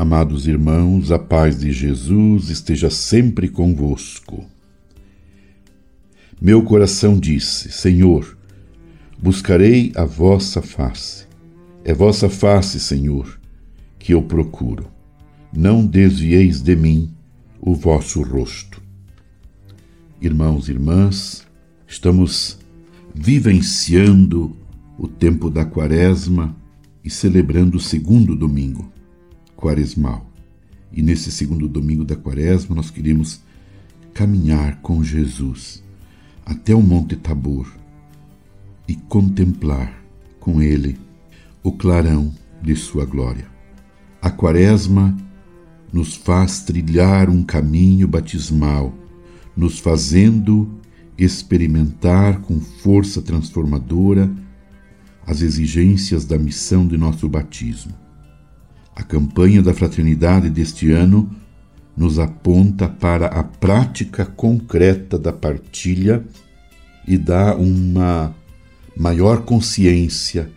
Amados irmãos, a paz de Jesus esteja sempre convosco. Meu coração disse: Senhor, buscarei a vossa face. É vossa face, Senhor, que eu procuro. Não desvieis de mim o vosso rosto. Irmãos e irmãs, estamos vivenciando o tempo da Quaresma e celebrando o segundo domingo quaresmal. E nesse segundo domingo da quaresma, nós queremos caminhar com Jesus até o Monte Tabor e contemplar com ele o clarão de sua glória. A quaresma nos faz trilhar um caminho batismal, nos fazendo experimentar com força transformadora as exigências da missão de nosso batismo. A campanha da fraternidade deste ano nos aponta para a prática concreta da partilha e dá uma maior consciência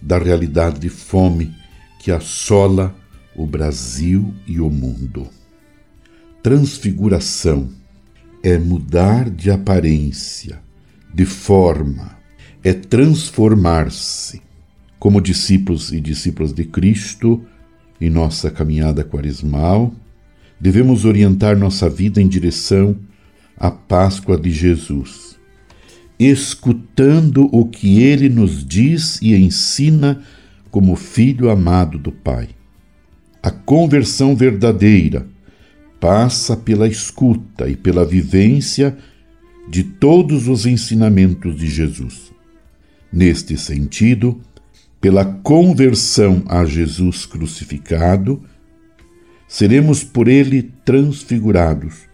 da realidade de fome que assola o Brasil e o mundo. Transfiguração é mudar de aparência, de forma, é transformar-se. Como discípulos e discípulas de Cristo, em nossa caminhada quaresmal, devemos orientar nossa vida em direção à Páscoa de Jesus, escutando o que ele nos diz e ensina como filho amado do Pai. A conversão verdadeira passa pela escuta e pela vivência de todos os ensinamentos de Jesus. Neste sentido, pela conversão a Jesus crucificado, seremos por ele transfigurados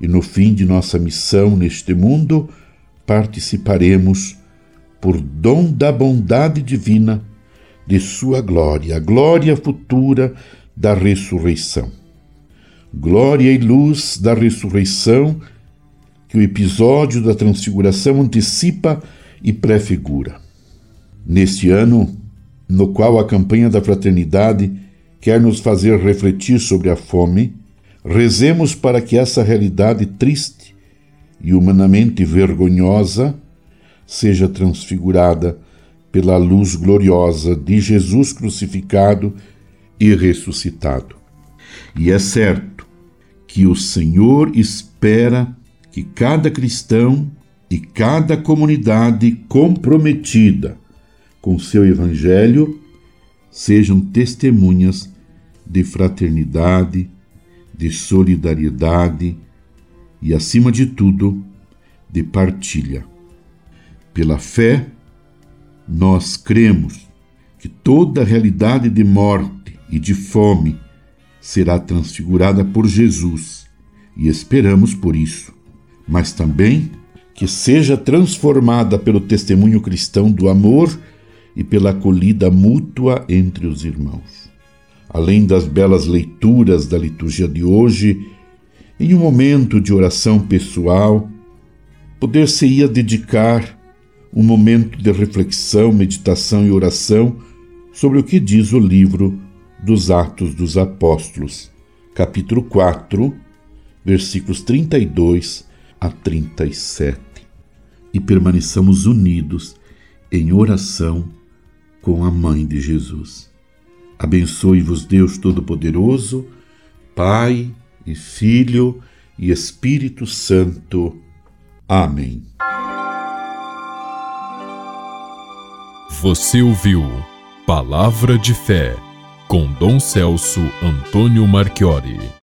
e no fim de nossa missão neste mundo participaremos, por dom da bondade divina, de sua glória, glória futura da ressurreição. Glória e luz da ressurreição que o episódio da transfiguração antecipa e prefigura. Neste ano, no qual a campanha da fraternidade quer nos fazer refletir sobre a fome, rezemos para que essa realidade triste e humanamente vergonhosa seja transfigurada pela luz gloriosa de Jesus crucificado e ressuscitado. E é certo que o Senhor espera que cada cristão e cada comunidade comprometida com seu Evangelho sejam testemunhas de fraternidade, de solidariedade e, acima de tudo, de partilha. Pela fé, nós cremos que toda realidade de morte e de fome será transfigurada por Jesus e esperamos por isso, mas também que seja transformada pelo testemunho cristão do amor e pela acolhida mútua entre os irmãos. Além das belas leituras da liturgia de hoje, em um momento de oração pessoal, poder-se-ia dedicar um momento de reflexão, meditação e oração sobre o que diz o livro dos Atos dos Apóstolos, capítulo 4, versículos 32 a 37. E permaneçamos unidos em oração com a mãe de Jesus. Abençoe-vos Deus Todo-Poderoso, Pai e Filho e Espírito Santo. Amém. Você ouviu Palavra de Fé com Dom Celso Antônio Marchiori.